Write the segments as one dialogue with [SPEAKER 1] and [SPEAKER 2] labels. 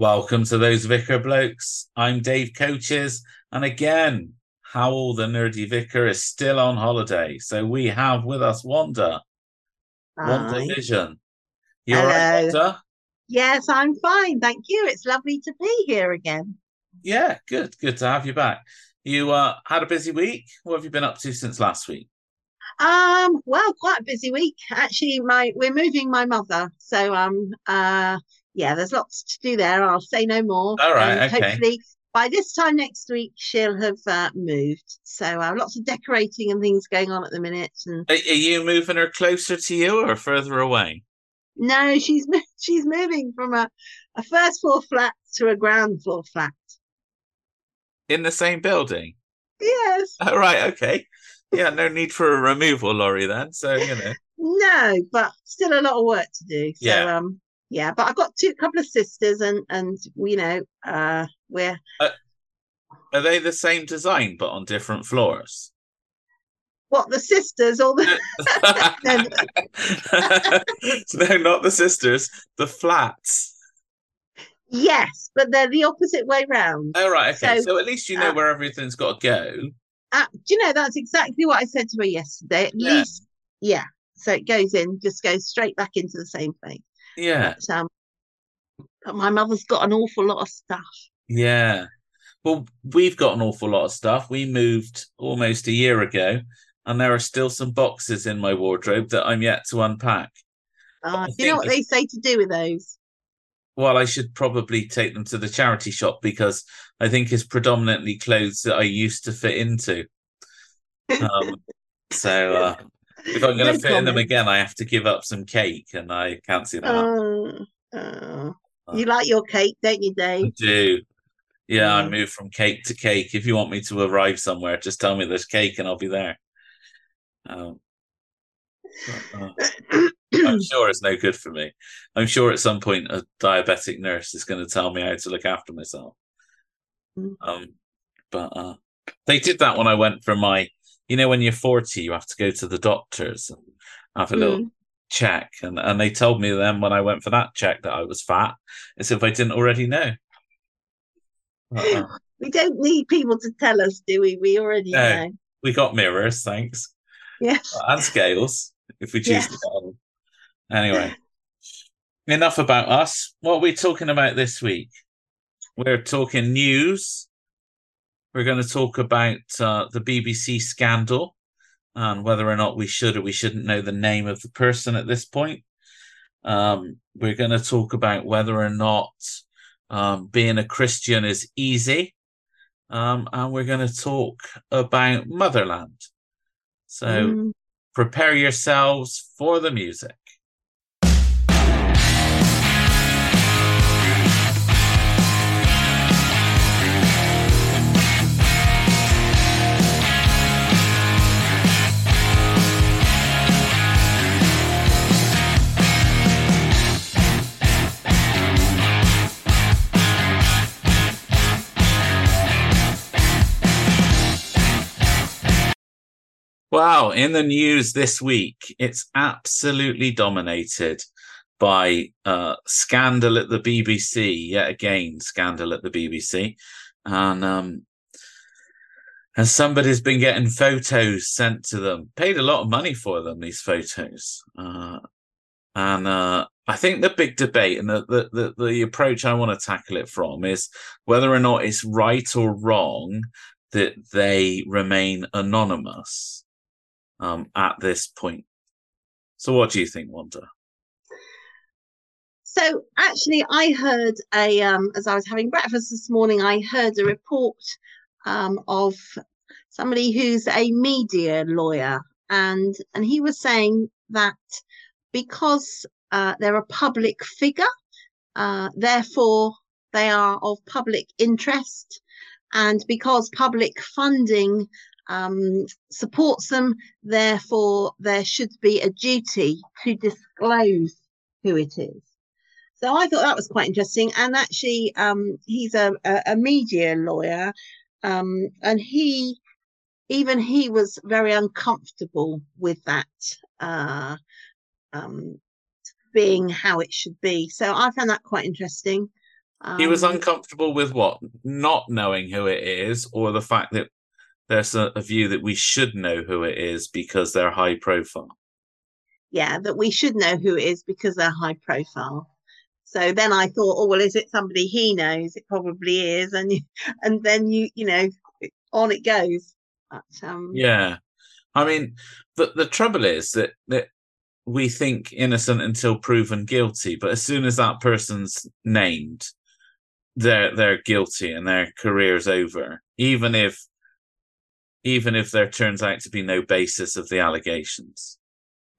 [SPEAKER 1] Welcome to those Vicar Blokes. I'm Dave Coaches, and again, Howell the nerdy vicar is still on holiday. So we have with us Wanda. Wanda Vision. You all right,
[SPEAKER 2] Hello.
[SPEAKER 1] Wanda?
[SPEAKER 2] Yes, I'm fine. Thank you. It's lovely to be here again.
[SPEAKER 1] Yeah, good. Good to have you back. You uh, had a busy week. What have you been up to since last week?
[SPEAKER 2] Um, well, quite a busy week. Actually, my we're moving my mother. So um uh yeah, there's lots to do there. I'll say no more.
[SPEAKER 1] All right, okay.
[SPEAKER 2] hopefully by this time next week she'll have uh, moved. So uh, lots of decorating and things going on at the minute. And
[SPEAKER 1] Are, are you moving her closer to you or further away?
[SPEAKER 2] no, she's she's moving from a, a first floor flat to a ground floor flat.
[SPEAKER 1] In the same building?
[SPEAKER 2] Yes.
[SPEAKER 1] All right, okay. Yeah, no need for a removal lorry then. So, you know.
[SPEAKER 2] No, but still a lot of work to do. So
[SPEAKER 1] Yeah.
[SPEAKER 2] um yeah, but I've got two couple of sisters and and you know, uh we're
[SPEAKER 1] Are they the same design but on different floors?
[SPEAKER 2] what the sisters all the
[SPEAKER 1] no, not the sisters, the flats.
[SPEAKER 2] yes, but they're the opposite way round.
[SPEAKER 1] Oh, right, okay.
[SPEAKER 2] So,
[SPEAKER 1] So, at least you know
[SPEAKER 2] uh,
[SPEAKER 1] where everything's got to go.
[SPEAKER 2] Uh, do you know that's exactly what I said to her yesterday. At
[SPEAKER 1] Yeah.
[SPEAKER 2] least yeah. So it goes in, just goes straight back into the same place.
[SPEAKER 1] Yeah,
[SPEAKER 2] But um but my mother's got an awful lot of stuff.
[SPEAKER 1] yeah. Well, we've got an awful lot of stuff. We moved almost a year ago, and there are still some boxes in my wardrobe that I'm yet to unpack.
[SPEAKER 2] Uh, do you know what they say to do with those?
[SPEAKER 1] Well, I should probably take them to the charity shop because I think it's predominantly clothes that I used to fit into. Um, so uh, if I'm going to fit in them again, I have to give up some cake, and I can't see that.
[SPEAKER 2] Oh, oh. you like your cake, don't you,
[SPEAKER 1] I
[SPEAKER 2] Dave?
[SPEAKER 1] do. Yeah, I
[SPEAKER 2] Mm.
[SPEAKER 1] move from cake to cake. If you want me to arrive somewhere, just tell me there's cake and I'll be there. Um, uh, I'm sure it's no good for me. I'm sure at some point a diabetic nurse is going to tell me how to look after myself.
[SPEAKER 2] Mm.
[SPEAKER 1] Um, but uh, they did that when I went for my, you know, when you're 40, you have to go to the doctors and have a little
[SPEAKER 2] Mm.
[SPEAKER 1] check. And, and they told me then when I went for that check that I was fat, as if I didn't already know. But, uh,
[SPEAKER 2] We don't need people to tell us, do we? We already
[SPEAKER 1] No.
[SPEAKER 2] know.
[SPEAKER 1] we got mirrors, thanks.
[SPEAKER 2] Yes.
[SPEAKER 1] and scales if we choose to get them. Anyway, enough about us. What are we talking about this week? We're talking news. We're going to talk about uh, the BBC scandal and whether or not we should or we shouldn't know the name of the person at this point. Um, we're going to talk about whether or not um, being a Christian is easy. Um, and we're going to talk about motherland. So
[SPEAKER 2] Mm.
[SPEAKER 1] prepare yourselves for the music. Wow, in the news this week, it's absolutely dominated by uh, scandal at the BBC. Yet again, scandal at the BBC, and um, and somebody's been getting photos sent to them, paid a lot of money for them. These photos, uh, and uh, I think the big debate and the, the the the approach I want to tackle it from is whether or not it's right or wrong that they remain anonymous um, at this point. So, what do you think, Wanda?
[SPEAKER 2] So actually, I heard a um, as I was having breakfast this morning, I heard a report um, of somebody who's a media lawyer, and and he was saying that because uh, they're a public figure, uh, therefore they are of public interest, and because public funding um, supports them, therefore there should be a duty to disclose who it is. So I thought that was quite interesting. And actually, um, he's a, a, a media lawyer, um, and he even he was very uncomfortable with that uh, um, being how it should be. So I found that quite interesting. Um,
[SPEAKER 1] he was uncomfortable with what not knowing who it is or the fact that there's a, a view that we should know who it is because they're high profile
[SPEAKER 2] yeah, that we should know who it is because they're high profile. So then I thought, oh well, is it somebody he knows? It probably is, and you, and then you you know on it goes. But, um,
[SPEAKER 1] yeah i mean the the trouble is that that we think innocent until proven guilty but as soon as that person's named they're they're guilty and their career's over even if even if there turns out to be no basis of the allegations.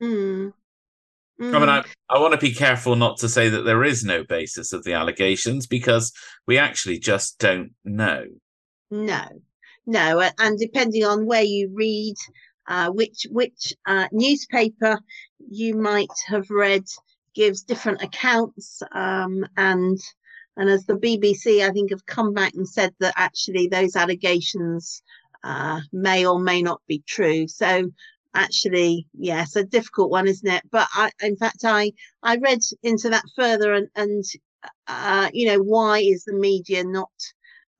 [SPEAKER 2] Mm,
[SPEAKER 1] I mean,
[SPEAKER 2] mm,
[SPEAKER 1] I, I want to be careful not to say that there is no basis of the allegations because we actually just don't know.
[SPEAKER 2] no, no, and depending on where you read, uh, which which uh, newspaper you might have read gives different accounts, um, and and as the BBC, I think, have come back and said that actually those allegations uh, may or may not be true. So actually, yes, a difficult one, isn't it? But I, in fact, I I read into that further, and and uh, you know, why is the media not,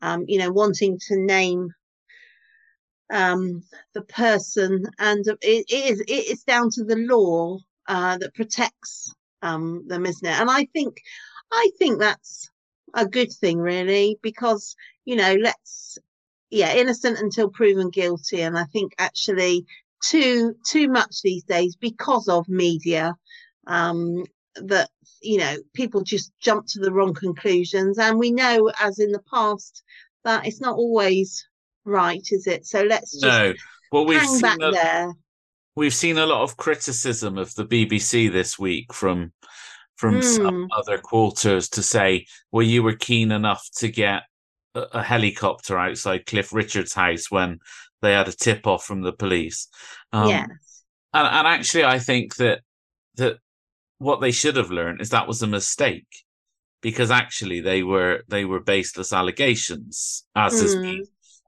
[SPEAKER 2] um, you know, wanting to name um, the person, and it, it is it is down to the law uh, that protects um, them, isn't it? And I think I think that's a good thing, really, because you know, let's yeah, innocent until proven guilty, and I think actually too too much these days because of media um, that you know people just jump to the wrong conclusions, and we know, as in the past, that it's not always right, is it? So let's just
[SPEAKER 1] No. Well, we've
[SPEAKER 2] hang back
[SPEAKER 1] seen a,
[SPEAKER 2] there.
[SPEAKER 1] we've seen a lot of criticism of the BBC this week from from some other quarters to say, well, you were keen enough to get a, helicopter outside Cliff Richard's house when they had a tip off from the police. Um,
[SPEAKER 2] yes.
[SPEAKER 1] and, and actually, I think that that what they should have learned is that was a mistake because actually they were they were baseless allegations, as has
[SPEAKER 2] Mm.
[SPEAKER 1] been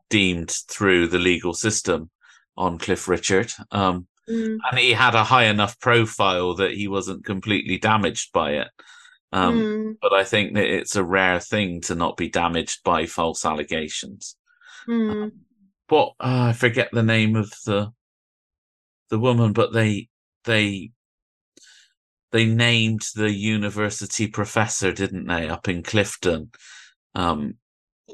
[SPEAKER 1] deemed through the legal system on Cliff Richard. Um,
[SPEAKER 2] Mm,
[SPEAKER 1] and he had a high enough profile that he wasn't completely damaged by it. Um,
[SPEAKER 2] mm,
[SPEAKER 1] But I think that it's a rare thing to not be damaged by false allegations.
[SPEAKER 2] mm.
[SPEAKER 1] What uh, I forget the name of the the woman, but they they they named the university professor, didn't they, up in Clifton? Um,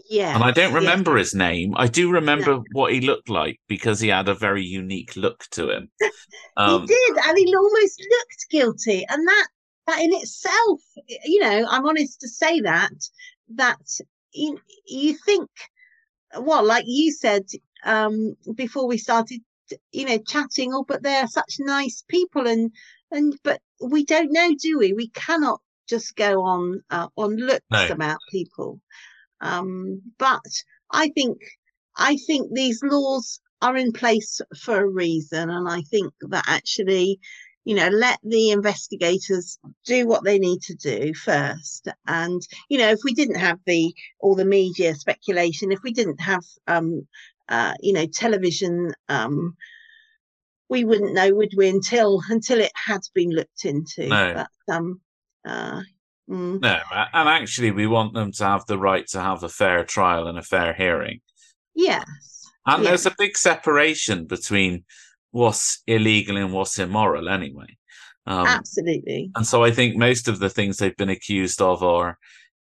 [SPEAKER 2] Yeah.
[SPEAKER 1] and I don't remember his name. I do remember what he looked like because he had a very unique look to him. Um,
[SPEAKER 2] he did, and he almost looked guilty, and that that in itself, you know, I'm honest to say that that you, you think, well, like you said um, before we started, you know, chatting. Oh, but they're such nice people, and and but we don't know, do we? We cannot just go on uh, on looks
[SPEAKER 1] No.
[SPEAKER 2] about people. Um, but I think I think these laws are in place for a reason, and I think that actually, you know, let the investigators do what they need to do first. And you know, if we didn't have the all the media speculation, if we didn't have um, uh, you know, television, um, we wouldn't know, would we, until until it had been looked into.
[SPEAKER 1] No.
[SPEAKER 2] But um, uh, mm,
[SPEAKER 1] No, and actually, we want them to have the right to have a fair trial and a fair hearing.
[SPEAKER 2] yes,
[SPEAKER 1] And
[SPEAKER 2] Yeah.
[SPEAKER 1] there's a big separation between what's illegal and what's immoral, anyway. Um,
[SPEAKER 2] absolutely.
[SPEAKER 1] and so I think most of the things they've been accused of are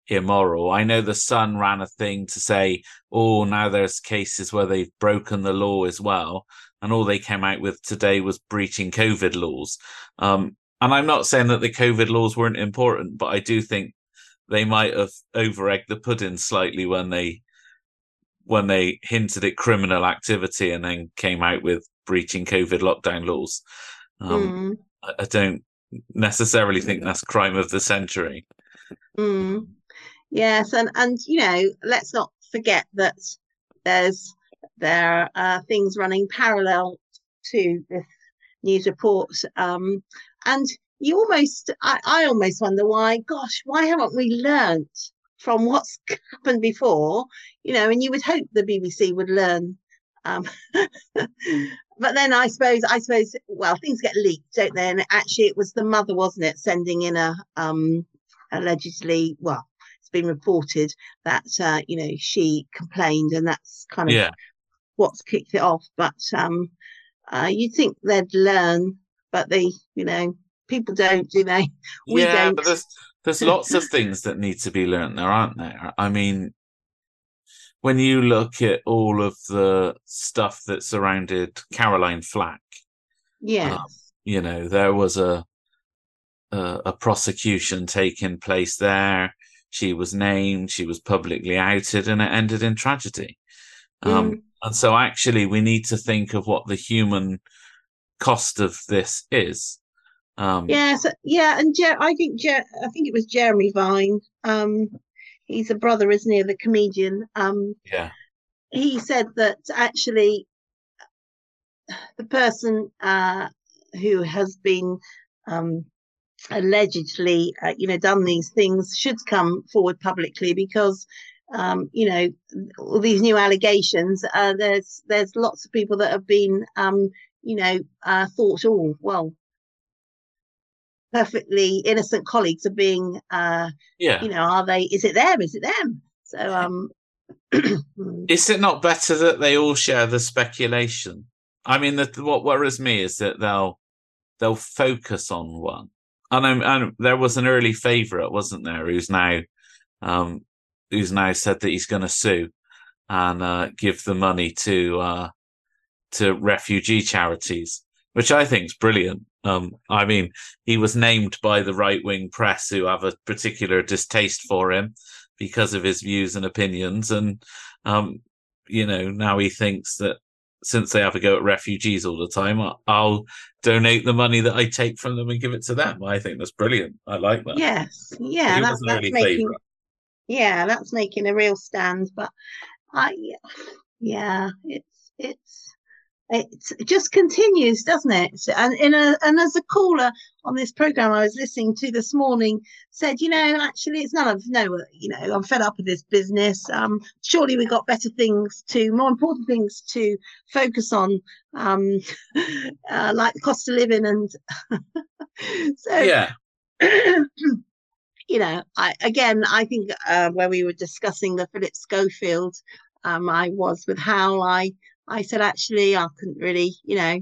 [SPEAKER 1] immoral. I know the Sun ran a thing to say, oh, now there's cases where they've broken the law as well. And all they came out with today was breaching COVID laws. Um, and I'm not saying that the COVID laws weren't important, but I do think they might have over egged the pudding slightly when they when they hinted at criminal activity and then came out with breaching COVID lockdown laws. Um,
[SPEAKER 2] Mm,
[SPEAKER 1] I- don't necessarily think that's crime of the century.
[SPEAKER 2] mm. Yes, and and you know, let's not forget that there's there are things running parallel to this news report, um, and you almost, I, I almost wonder why, gosh, why haven't we learnt from what's happened before? You know, and you would hope the BBC would learn. Um, but then I suppose, I suppose, well, things get leaked, don't they? And actually, it was the mother, wasn't it, sending in a um allegedly, well, it's been reported that uh, you know she complained, and that's kind of
[SPEAKER 1] Yeah.
[SPEAKER 2] what's kicked it off. But um, uh, you'd think they'd learn, but they, you know, people don't, do they? We
[SPEAKER 1] yeah,
[SPEAKER 2] don't.
[SPEAKER 1] but there's there's lots of things that need to be learned there, aren't there? I mean, when you look at all of the stuff that surrounded Caroline Flack,
[SPEAKER 2] Yes.
[SPEAKER 1] you know, there was a a, a prosecution taking place there. She was named, she was publicly outed, and it ended in tragedy. Um,
[SPEAKER 2] Mm.
[SPEAKER 1] And so, actually, we need to think of what the human cost of this is. Um,
[SPEAKER 2] Yeah, so, yeah, and Jer- I think Jer- I think it was Jeremy Vine. Um, he's a brother, isn't he, of the comedian? Um,
[SPEAKER 1] yeah,
[SPEAKER 2] he said that actually the person uh, who has been um, allegedly, uh, you know, done these things should come forward publicly because, um, you know, all these new allegations. Uh, there's there's lots of people that have been, um, you know, uh, thought, oh, well, perfectly innocent colleagues are being, uh,
[SPEAKER 1] yeah.
[SPEAKER 2] you know, are they? Is it them? Is it them? So, um,
[SPEAKER 1] Is it not better that they all share the speculation? I mean, the, what worries me is that they'll they'll focus on one. And, I'm, and there was an early favourite, wasn't there? Who's now um, who's now said that he's going to sue and uh, give the money to uh, to refugee charities, which I think is brilliant. Um, I mean, he was named by the right wing press who have a particular distaste for him because of his views and opinions, and um, you know now he thinks that since they have a go at refugees all the time, I'll donate the money that I take from them and give it to them. I think that's brilliant. I like that.
[SPEAKER 2] yes, yeah, that, that's
[SPEAKER 1] early
[SPEAKER 2] making. yeah that's making a real stand but i yeah it's it's, it just continues doesn't it and in a and as a caller on this program i was listening to this morning said you know actually it's none of no you know i'm fed up with this business um surely we got better things to more important things to focus on um uh, like the cost of living and so
[SPEAKER 1] Yeah,
[SPEAKER 2] you know, I again, I think uh, where we were discussing the Philip Schofield, um, I was with Hal. I I said actually I couldn't really, you know,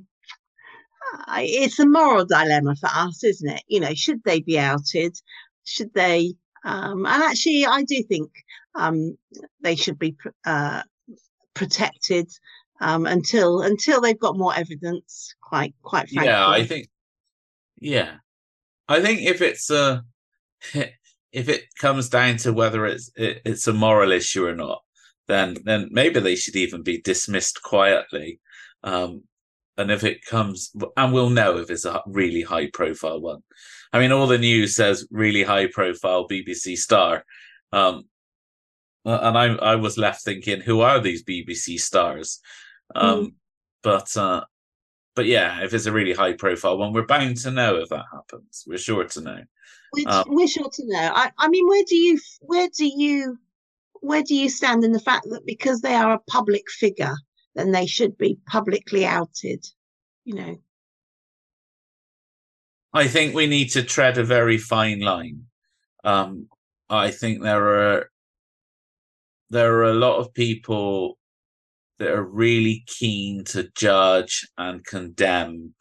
[SPEAKER 2] I, it's a moral dilemma for us, isn't it? You know, should they be outed? Should they? Um, and actually, I do think um, they should be pr- uh, protected um, until until they've got more evidence. Quite quite frankly.
[SPEAKER 1] yeah. I think. Yeah, I think if it's a if it comes down to whether it's it, it's a moral issue or not, then then maybe they should even be dismissed quietly. Um, and if it comes, and we'll know if it's a really high profile one. I mean, all the news says really high profile BBC star. Um, and I I was left thinking, who are these BBC stars? Um, But uh, but yeah, if it's a really high profile one, we're bound to know if that happens. We're sure to know.
[SPEAKER 2] Which
[SPEAKER 1] Um,
[SPEAKER 2] we're sure to know. I, I mean, where do you, where do you, where do you stand in the fact that because they are a public figure, then they should be publicly outed? You know.
[SPEAKER 1] I think we need to tread a very fine line. Um, I think there are there are a lot of people that are really keen to judge and condemn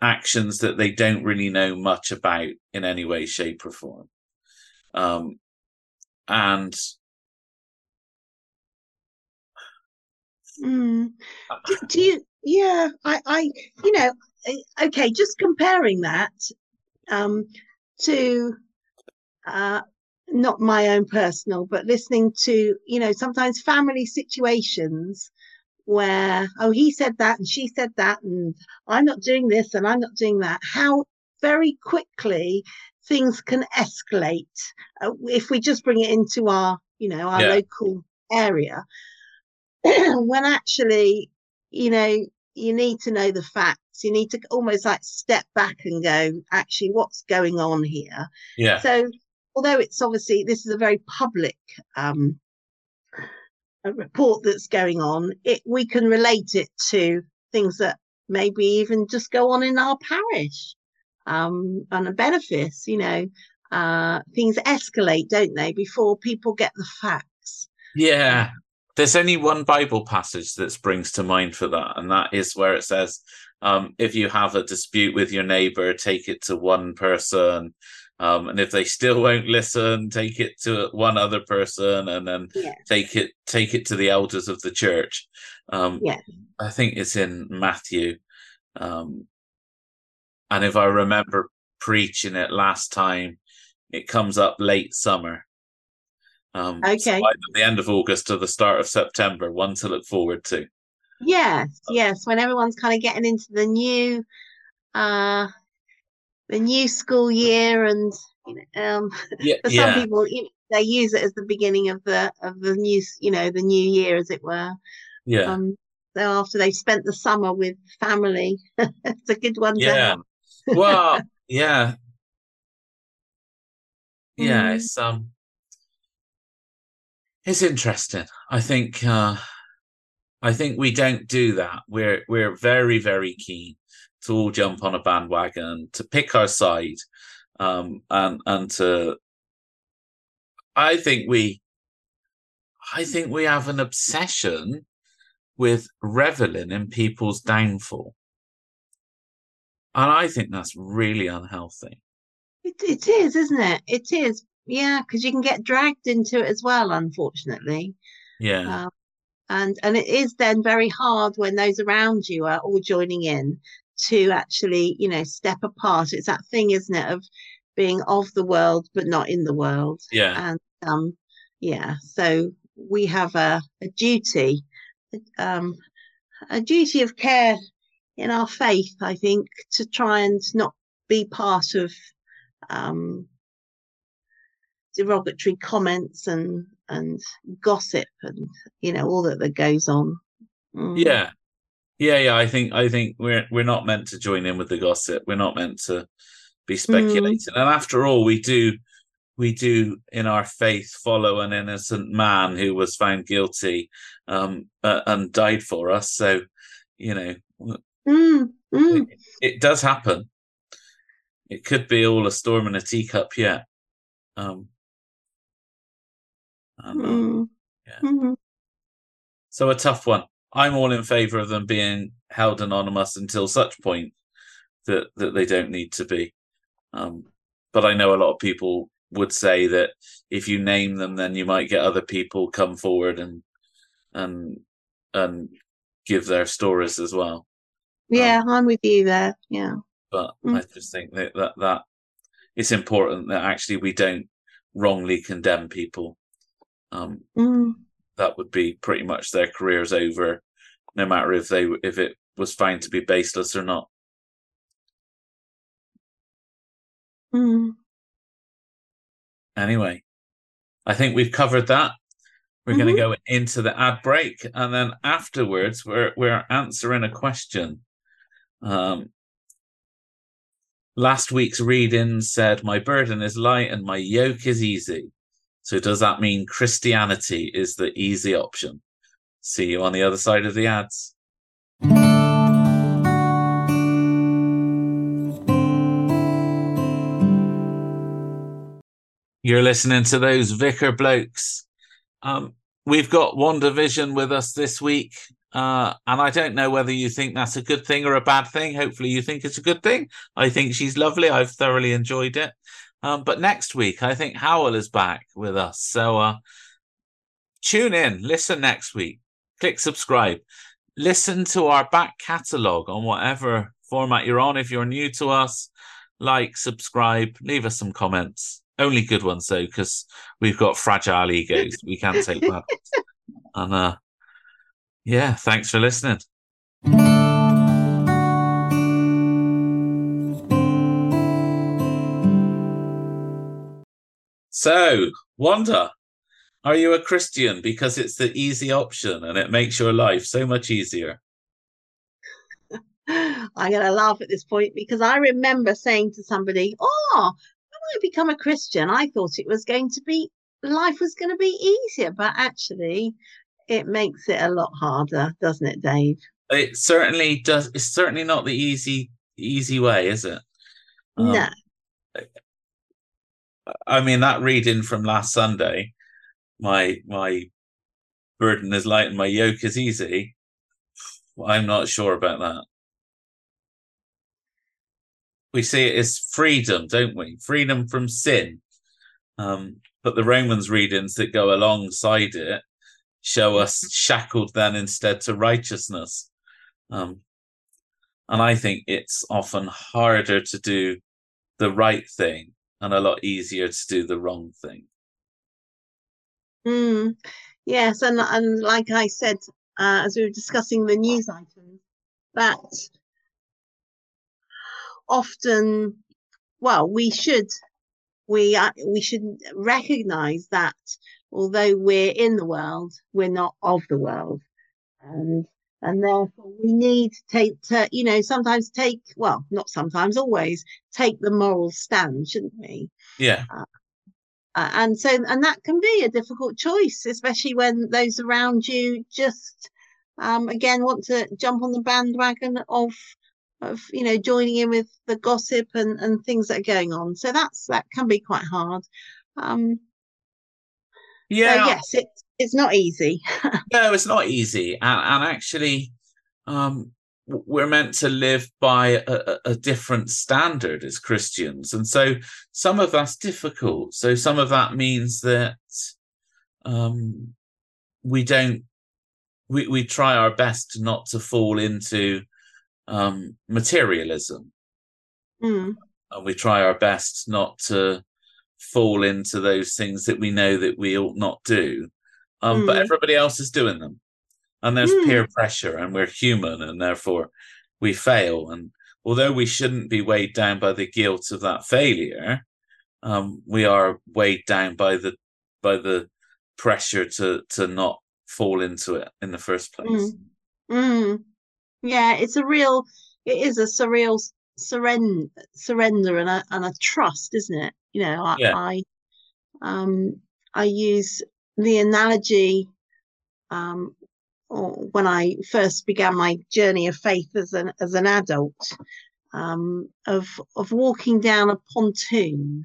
[SPEAKER 1] actions that they don't really know much about in any way, shape, or form. Um, and
[SPEAKER 2] Mm. Do, do you? Yeah, I, I, you know, eh, okay, just comparing that um, to uh, not my own personal, but listening to, you know, sometimes family situations where, oh, he said that and she said that, and I'm not doing this and I'm not doing that. How very quickly things can escalate uh, if we just bring it into our, you know, our
[SPEAKER 1] Yeah.
[SPEAKER 2] local area. when actually, you know, you need to know the facts. You need to almost like step back and go, actually, what's going on here?
[SPEAKER 1] yeah,
[SPEAKER 2] So, although it's obviously this is a very public um, a report that's going on, it we can relate it to things that maybe even just go on in our parish um, and a benefice, you know. uh, things escalate, don't they, before people get the facts.
[SPEAKER 1] Yeah. There's only one Bible passage that springs to mind for that, and that is where it says, um, if you have a dispute with your neighbor, take it to one person. Um, and if they still won't listen, take it to one other person, and then
[SPEAKER 2] Yeah.
[SPEAKER 1] take it take it to the elders of the church. Um,
[SPEAKER 2] Yeah.
[SPEAKER 1] I think it's in Matthew. Um, and if I remember preaching it last time, it comes up late summer. Um,
[SPEAKER 2] Okay.
[SPEAKER 1] the end of August to the start of September, one to look forward to.
[SPEAKER 2] Yes, yes, when everyone's kind of getting into the new uh the new school year and you know um
[SPEAKER 1] Yeah,
[SPEAKER 2] for some
[SPEAKER 1] yeah,
[SPEAKER 2] people you know, they use it as the beginning of the of the new you know the new year as it were
[SPEAKER 1] yeah,
[SPEAKER 2] um so after they've spent the summer with family it's a good one
[SPEAKER 1] yeah. Well, yeah, yeah.
[SPEAKER 2] Mm.
[SPEAKER 1] It's um, it's interesting. I think uh, I think we don't do that. We're we're very very keen to all jump on a bandwagon to pick our side, um, and and to. I think we. I think we have an obsession with reveling in people's downfall, and I think that's really unhealthy.
[SPEAKER 2] it, it is isn't it it is yeah because you can get dragged into it as well unfortunately.
[SPEAKER 1] Yeah,
[SPEAKER 2] Um, and and it is then very hard when those around you are all joining in to actually you know step apart. It's that thing isn't it of being of the world but not in the world.
[SPEAKER 1] Yeah,
[SPEAKER 2] and um yeah so we have a, a duty um a duty of care in our faith i think to try and not be part of um derogatory comments and and gossip and you know all that that goes on Mm.
[SPEAKER 1] yeah, yeah, yeah. I think I think we're we're not meant to join in with the gossip. We're not meant to be speculating. And after all, we do we do in our faith follow an innocent man who was found guilty um, uh, and died for us. So you know,
[SPEAKER 2] Mm, mm,
[SPEAKER 1] it does happen. It could be all a storm in a teacup yet. Um,
[SPEAKER 2] mm,
[SPEAKER 1] yeah.
[SPEAKER 2] mm.
[SPEAKER 1] So a tough one. I'm all in favour of them being held anonymous until such point that that they don't need to be. Um, but I know a lot of people would say that if you name them, then you might get other people come forward and and and give their stories as well.
[SPEAKER 2] yeah i'm with you there yeah
[SPEAKER 1] But
[SPEAKER 2] Mm.
[SPEAKER 1] I just think that, that that it's important that actually we don't wrongly condemn people. Um,
[SPEAKER 2] Mm,
[SPEAKER 1] that would be pretty much their careers over, no matter if they if it was found to be baseless or not.
[SPEAKER 2] mm.
[SPEAKER 1] Anyway, I think we've covered that. We're going
[SPEAKER 2] Mhm.
[SPEAKER 1] to go into the ad break, and then afterwards, we're we're answering a question. Um, last week's reading said, "My burden is light and my yoke is easy." So, does that mean Christianity is the easy option? See you on the other side of the ads. You're listening to those vicar blokes. Um, we've got Wanda Vision with us this week, uh, and I don't know whether you think that's a good thing or a bad thing. Hopefully, you think it's a good thing. I think she's lovely. I've thoroughly enjoyed it. Um, but next week, I think Howell is back with us. So uh, tune in, listen next week, click subscribe, listen to our back catalogue on whatever format you're on. If you're new to us, like, subscribe, leave us some comments. Only good ones though, because we've got fragile egos. We can't take that. And uh, yeah, thanks for listening. So, Wanda, are you a Christian because it's the easy option and it makes your life so much easier?
[SPEAKER 2] I'm going to laugh at this point because I remember saying to somebody, "Oh, when I become a Christian, I thought it was going to be life was going to be easier, but actually, it makes it a lot harder, doesn't it, Dave?"
[SPEAKER 1] It certainly does. It's certainly not the easy easy way, is it? Um,
[SPEAKER 2] no.
[SPEAKER 1] I mean, that reading from last Sunday, my my burden is light and my yoke is easy. I'm not sure about that. We see it as freedom, don't we? Freedom from sin. Um, but the Romans readings that go alongside it show us shackled then instead to righteousness. Um, and I think it's often harder to do the right thing and a lot easier to do the wrong thing.
[SPEAKER 2] Mm, yes, and and like I said, uh, as we were discussing the news items, that often, well, we should we uh, we should recognise that although we're in the world, we're not of the world, and and therefore we need to take to you know sometimes take well not sometimes always take the moral stand shouldn't we?
[SPEAKER 1] Yeah. Uh,
[SPEAKER 2] uh, and so and that can be a difficult choice especially when those around you just um, again want to jump on the bandwagon of of you know joining in with the gossip and and things that are going on. So that's that can be quite hard. Um yeah. so yes it, it's not easy
[SPEAKER 1] no it's not easy and, and actually um we're meant to live by a, a, different standard as Christians. And so some of that's difficult. So some of that means that um, we don't, we, we try our best not to fall into um, materialism.
[SPEAKER 2] Mm.
[SPEAKER 1] And we try our best not to fall into those things that we know that we ought not do. Um, mm. But everybody else is doing them and there's mm. peer pressure and we're human and therefore we fail and although we shouldn't be weighed down by the guilt of that failure um, we are weighed down by the by the pressure to to not fall into it in the first place
[SPEAKER 2] mm. Mm. yeah it's a real it is a surreal surrender surrender and a and a trust isn't it you know i yeah. i um i use the analogy um when I first began my journey of faith as an as an adult, um, of of walking down a pontoon,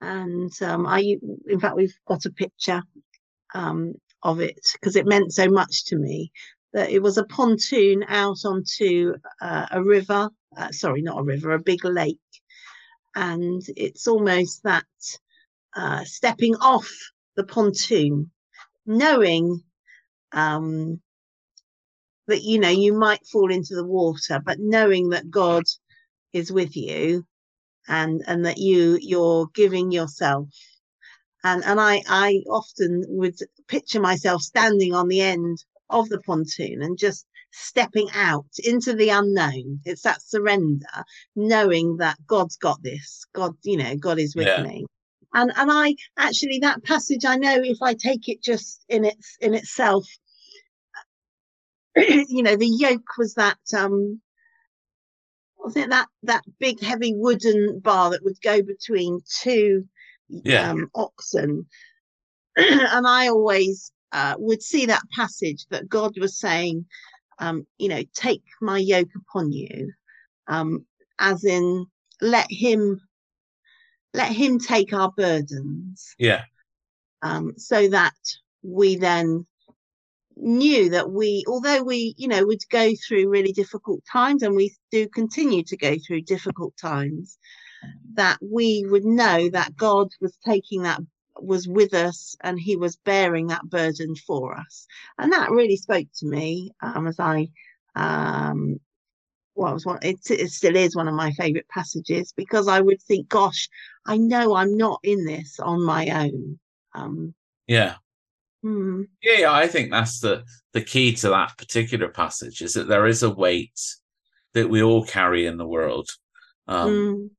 [SPEAKER 2] and um, I in fact we've got a picture um, of it because it meant so much to me that it was a pontoon out onto uh, a river, uh, sorry, not a river, a big lake, and it's almost that uh, stepping off the pontoon, knowing um, that you know you might fall into the water, but knowing that God is with you, and and that you you're giving yourself, and and I I often would picture myself standing on the end of the pontoon and just stepping out into the unknown. It's that surrender, knowing that God's got this. God, you know, God is with yeah. me. And and I actually that passage I know if I take it just in its in itself, you know, the yoke was that um was it that that big heavy wooden bar that would go between two yeah. um, oxen and i always uh, would see that passage that god was saying um, you know take my yoke upon you um, as in let him let him take our burdens.
[SPEAKER 1] Yeah.
[SPEAKER 2] Um, so that we then knew that we although we you know would go through really difficult times and we do continue to go through difficult times that we would know that god was taking that was with us and he was bearing that burden for us. And that really spoke to me um, as i um well it was one it, it still is one of my favorite passages because i would think gosh i know i'm not in this on my own um
[SPEAKER 1] yeah
[SPEAKER 2] Mm.
[SPEAKER 1] Yeah, I think that's the the key to that particular passage is that there is a weight that we all carry in the world, um, mm.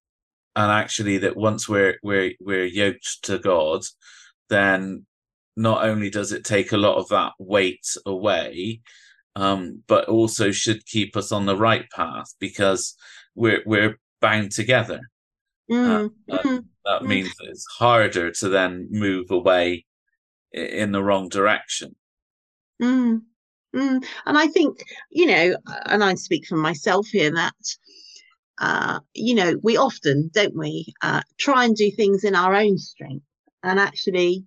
[SPEAKER 1] and actually that once we're we're we're yoked to God, then not only does it take a lot of that weight away, um, but also should keep us on the right path because we're we're bound together.
[SPEAKER 2] Mm.
[SPEAKER 1] Uh, mm. That mm. means it's harder to then move away in the wrong direction.
[SPEAKER 2] Mm. And I think, you know, and I speak for myself here, that uh, you know, we often, don't we, uh, try and do things in our own strength, and actually,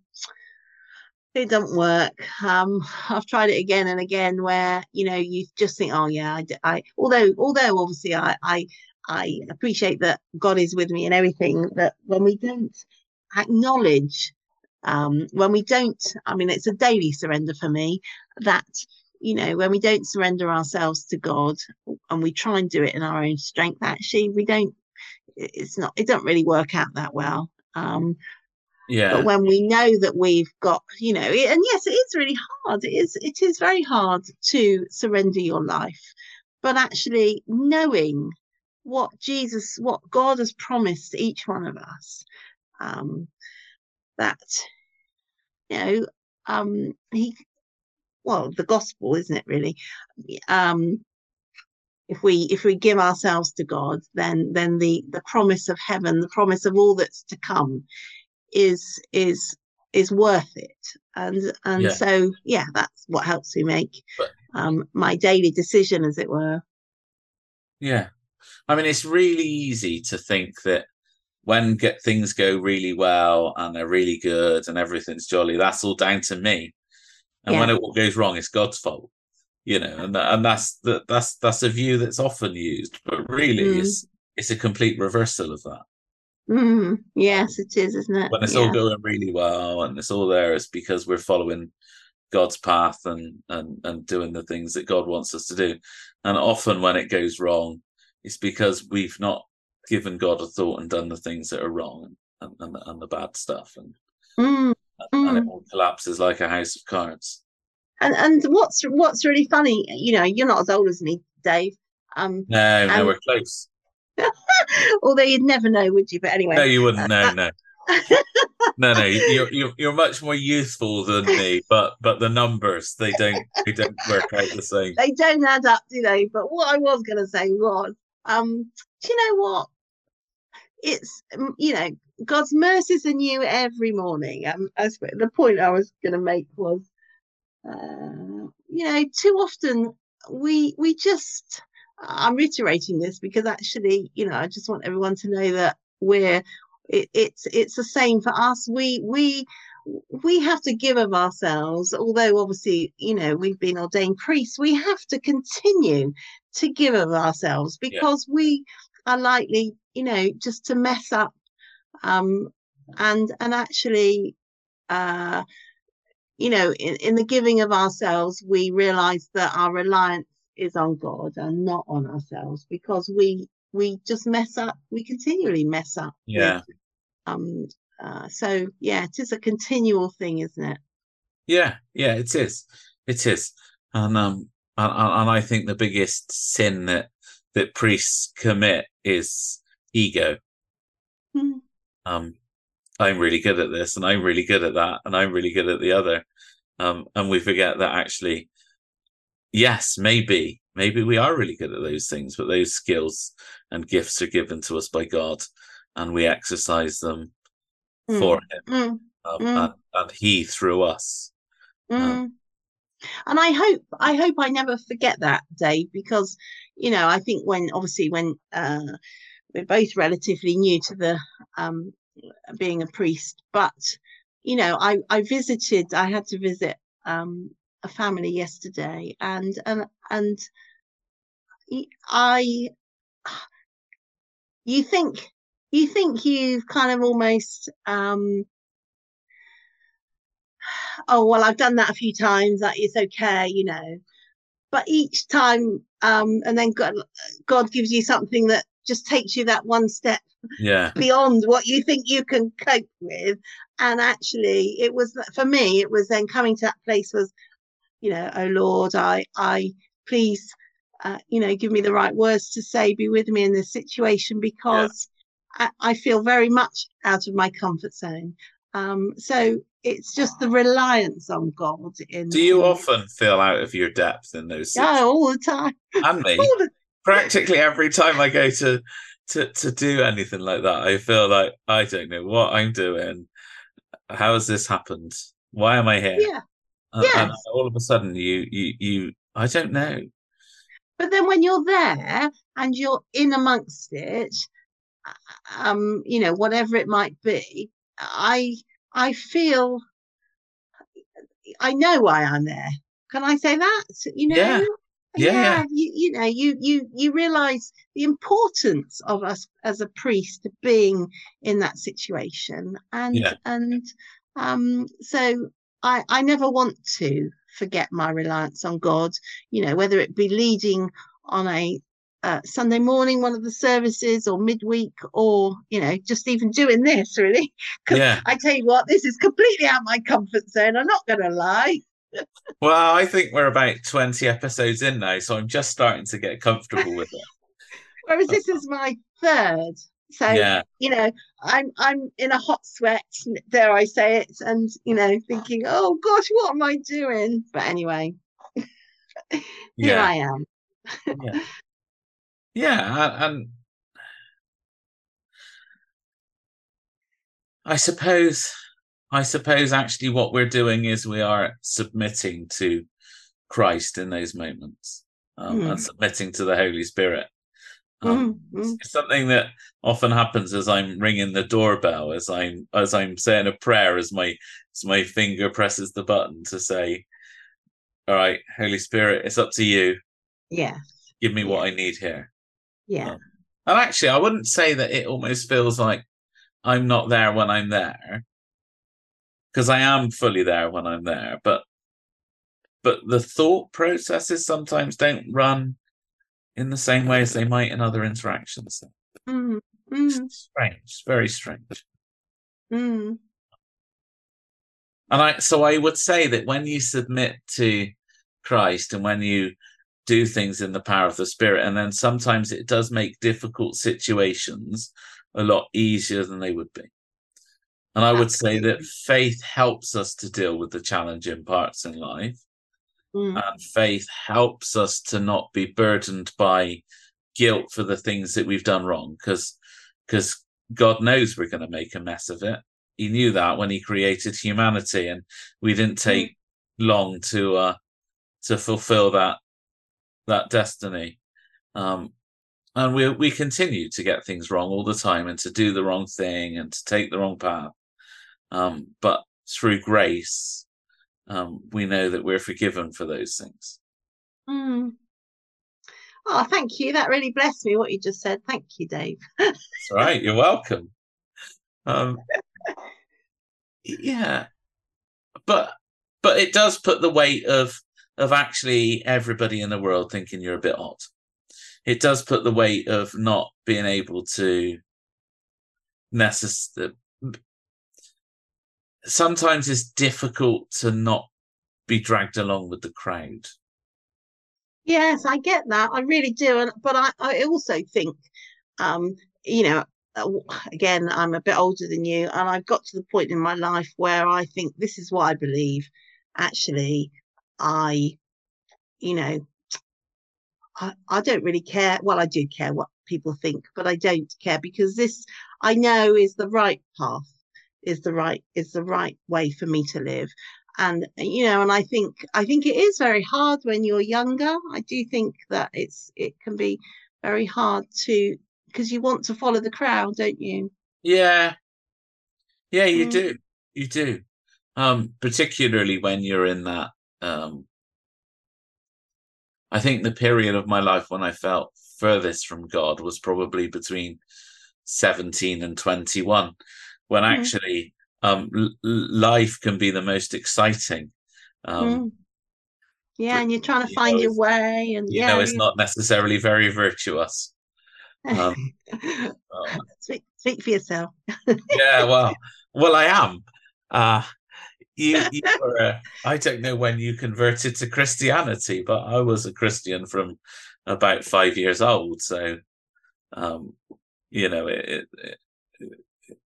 [SPEAKER 2] it doesn't work. Um, I've tried it again and again, where you know you just think, oh yeah, I, I although although obviously I, I I appreciate that God is with me and everything. That when we don't acknowledge, um, when we don't, I mean, it's a daily surrender for me. That you know, when we don't surrender ourselves to God and we try and do it in our own strength, actually, we don't. It's not. It doesn't really work out that well. Um,
[SPEAKER 1] yeah.
[SPEAKER 2] But when we know that we've got, you know, and yes, it is really hard. It is. It is very hard to surrender your life, but actually knowing what Jesus, what God has promised each one of us, um, that you know, um, he well the gospel isn't it really? Um if we if we give ourselves to god then then the the promise of heaven the promise of all that's to come is is is worth it. And and yeah. so yeah that's what helps me make um my daily decision as it were.
[SPEAKER 1] Yeah i mean it's really easy to think that when get things go really well and they're really good and everything's jolly that's all down to me and yeah. when it all goes wrong, it's God's fault. You know, and and that's the, that's that's a view that's often used, but really, mm. it's it's a complete reversal of that.
[SPEAKER 2] Mm. Yes, it is, isn't it?
[SPEAKER 1] When it's
[SPEAKER 2] yeah.
[SPEAKER 1] all going really well and it's all there, it's because we're following God's path and and and doing the things that God wants us to do. And often when it goes wrong, it's because we've not given God a thought and done the things that are wrong and and, and the bad stuff. And
[SPEAKER 2] mm
[SPEAKER 1] and it mm. all collapses like a house of cards.
[SPEAKER 2] And and what's what's really funny, you know, you're not as old as me, Dave. Um,
[SPEAKER 1] no, no, we're close.
[SPEAKER 2] Although you'd never know, would you? But anyway,
[SPEAKER 1] no, you wouldn't. No, no. no, no, you're, you're you're much more youthful than me, but but the numbers they don't they don't work out the same.
[SPEAKER 2] They don't add up, do they? But what I was going to say was, um, do you know what? It's you know God's mercies are new every morning. Um, as the point I was going to make was, uh, you know, too often we we just. I'm reiterating this because actually, you know, I just want everyone to know that we're. It, it's it's the same for us. We we we have to give of ourselves although obviously you know we've been ordained priests we have to continue to give of ourselves because yeah. we are likely you know just to mess up um, and and actually uh, you know in, in the giving of ourselves we realize that our reliance is on god and not on ourselves because we we just mess up we continually mess up
[SPEAKER 1] yeah. with,
[SPEAKER 2] um uh, so yeah it is a continual thing isn't it?
[SPEAKER 1] Yeah yeah it is. It is. And um and, and i think the biggest sin that that priests commit is ego
[SPEAKER 2] mm
[SPEAKER 1] um, I'm really good at this and I'm really good at that and I'm really good at the other. Um, and we forget that actually, yes, maybe, maybe we are really good at those things, but those skills and gifts are given to us by God and we exercise them mm. for Him
[SPEAKER 2] mm.
[SPEAKER 1] Um, mm. And, and, He through us.
[SPEAKER 2] Um, and I hope, I hope I never forget that, Dave, because, you know, I think when obviously when, uh, we're both relatively new to the um, being a priest, but you know, I I visited. I had to visit um, a family yesterday, and and and I. You think you think you've kind of almost um, oh well i've done that a few times that it's okay you know. But each time um and then god god gives you something that just takes you that one step
[SPEAKER 1] yeah.
[SPEAKER 2] beyond what you think you can cope with. And actually it was for me it was then coming to that place was you know oh lord i i please uh, you know give me the right words to say be with me in this situation because yeah. I, I, feel very much out of my comfort zone. Um so it's just the reliance on god in
[SPEAKER 1] do you often feel out of your depth in those
[SPEAKER 2] yeah all the time
[SPEAKER 1] and me the, practically every time I go to to to do anything like that, I feel like I don't know what I'm doing. How has this happened? Why am I here?
[SPEAKER 2] Yeah.
[SPEAKER 1] And, and all of a sudden, you you you I don't know.
[SPEAKER 2] but then when you're there and you're in amongst it, um, you know, whatever it might be, I I feel I know why I'm there. Can I say that? You know,
[SPEAKER 1] Yeah. Yeah, yeah.
[SPEAKER 2] you, you know, you you you realize the importance of us as a priest being in that situation, and
[SPEAKER 1] Yeah.
[SPEAKER 2] and um, so I I never want to forget my reliance on God. You know, whether it be leading on a uh, Sunday morning, one of the services, or midweek, or you know, just even doing this really.
[SPEAKER 1] Yeah.
[SPEAKER 2] I tell you what, this is completely out my comfort zone. I'm not going to lie.
[SPEAKER 1] Well, I think we're about 20 episodes in now, so I'm just starting to get comfortable with it.
[SPEAKER 2] Whereas this is my third. So
[SPEAKER 1] Yeah.
[SPEAKER 2] you know, I'm I'm in a hot sweat, dare I say it, and you know, thinking, oh gosh, what am I doing? But anyway, here
[SPEAKER 1] Yeah.
[SPEAKER 2] I am.
[SPEAKER 1] Yeah. Yeah. And, I suppose, I suppose actually what we're doing is we are submitting to Christ in those moments um, and
[SPEAKER 2] Mm.
[SPEAKER 1] submitting to the Holy Spirit. Um,
[SPEAKER 2] Mm, mm.
[SPEAKER 1] it's something that often happens as I'm ringing the doorbell, as I'm as I'm saying a prayer, as my as my finger presses the button to say, "All right, Holy Spirit, it's up to you.
[SPEAKER 2] Yeah,
[SPEAKER 1] Give me what I need here."
[SPEAKER 2] Yeah,
[SPEAKER 1] Um, And actually, I wouldn't say that it almost feels like I'm not there when I'm there, because I am fully there when I'm there. But but the thought processes sometimes don't run in the same way as they might in other interactions.
[SPEAKER 2] Mm, mm,
[SPEAKER 1] Strange, very strange.
[SPEAKER 2] mm.
[SPEAKER 1] And I so I would say that when you submit to Christ and when you do things in the power of the Spirit, and then sometimes it does make difficult situations a lot easier than they would be. And I would say that faith helps us to deal with the challenging parts in life,
[SPEAKER 2] Mm.
[SPEAKER 1] and faith helps us to not be burdened by guilt for the things that we've done wrong, because because God knows we're going to make a mess of it. He knew that when he created humanity, and we didn't take long to uh to fulfill that that destiny. Um and we we continue to get things wrong all the time and to do the wrong thing and to take the wrong path. Um, but through grace, um, we know that we're forgiven for those things.
[SPEAKER 2] Mm. Oh, thank you. That really blessed me what you just said. Thank you, Dave.
[SPEAKER 1] That's right. You're welcome. Um, yeah, but but it does put the weight of of actually everybody in the world thinking you're a bit odd. It does put the weight of not being able to necessarily. Sometimes it's difficult to not be dragged along with the crowd.
[SPEAKER 2] Yes, I get that. I really do. And but I, I also think, um, you know, uh, again, I'm a bit older than you, and I've got to the point in my life where I think this is what I believe. Actually, I, you know, I, I don't really care. Well, I do care what people think, but I don't care because this I know is the right path, is the right is the right way for me to live. And you know, and I think I think it is very hard when you're younger. I do think that it's it can be very hard to because you want to follow the crowd, don't you?
[SPEAKER 1] Yeah. Yeah, you
[SPEAKER 2] Mm.
[SPEAKER 1] do. You do. Um, particularly when you're in that um I think the period of my life when I felt furthest from God was probably between 17 and 21, when
[SPEAKER 2] Mm.
[SPEAKER 1] actually um l- life can be the most exciting. Um
[SPEAKER 2] Mm. Yeah, and you're trying to
[SPEAKER 1] you
[SPEAKER 2] find
[SPEAKER 1] know
[SPEAKER 2] your way, and
[SPEAKER 1] you
[SPEAKER 2] yeah,
[SPEAKER 1] know it's not necessarily very virtuous. Um, uh,
[SPEAKER 2] speak, speak for yourself.
[SPEAKER 1] yeah, well, well, I am. Uh you, you were, uh, I don't know when you converted to Christianity, but I was a Christian from about five years old. So, um, you know, it, it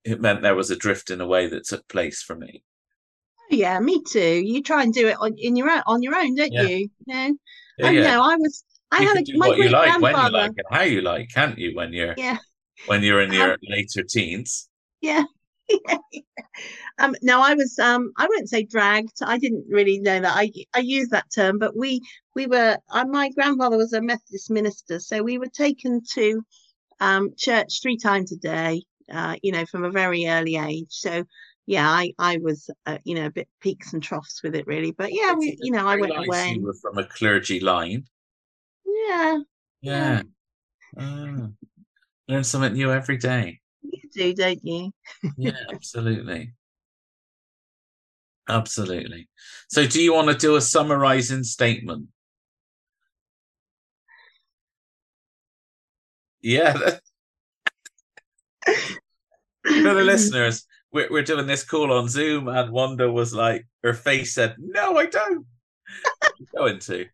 [SPEAKER 1] it meant there was a drift in a way that took place for me.
[SPEAKER 2] Yeah, me too. You try and do it on in your own on your own, don't
[SPEAKER 1] Yeah.
[SPEAKER 2] you? No,
[SPEAKER 1] Yeah, yeah.
[SPEAKER 2] no, I was. I
[SPEAKER 1] you
[SPEAKER 2] had
[SPEAKER 1] can
[SPEAKER 2] a,
[SPEAKER 1] do
[SPEAKER 2] my
[SPEAKER 1] what you like, when you like, and how you like, can't you? When you're
[SPEAKER 2] Yeah,
[SPEAKER 1] when you're in
[SPEAKER 2] Um,
[SPEAKER 1] your later teens.
[SPEAKER 2] yeah, um, no, I was. Um, I wouldn't say dragged. I didn't really know that. I I used that term, but we we were. Uh, my grandfather was a Methodist minister, so we were taken to um, church three times a day. Uh, you know, from a very early age. So yeah, I I was uh, you know a bit peaks and troughs with it really, but yeah, we you know I went
[SPEAKER 1] nice
[SPEAKER 2] away.
[SPEAKER 1] You were from a clergy line.
[SPEAKER 2] Yeah.
[SPEAKER 1] Yeah. Ah. learn something new every day.
[SPEAKER 2] You do, don't you?
[SPEAKER 1] yeah, absolutely. Absolutely. So, do you want to do a summarizing statement? Yeah. For the listeners, we're, we're doing this call on Zoom, and Wanda was like, her face said, "No, I don't." going to.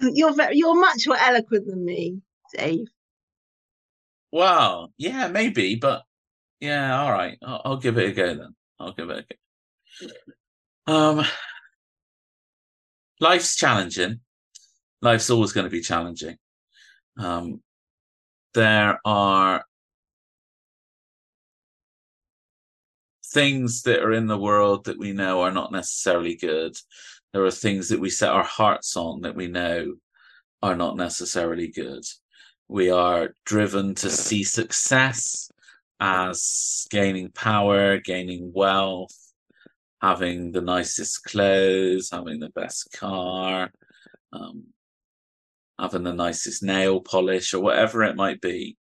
[SPEAKER 2] You're very, you're much more eloquent than me, Dave.
[SPEAKER 1] Wow. Yeah, maybe, but yeah, all right. I'll, I'll give it a go then. I'll give it a go. Um, life's challenging. Life's always going to be challenging. Um, there are things that are in the world that we know are not necessarily good. There are things that we set our hearts on that we know are not necessarily good. We are driven to see success as gaining power, gaining wealth, having the nicest clothes, having the best car, um, having the nicest nail polish, or whatever it might be.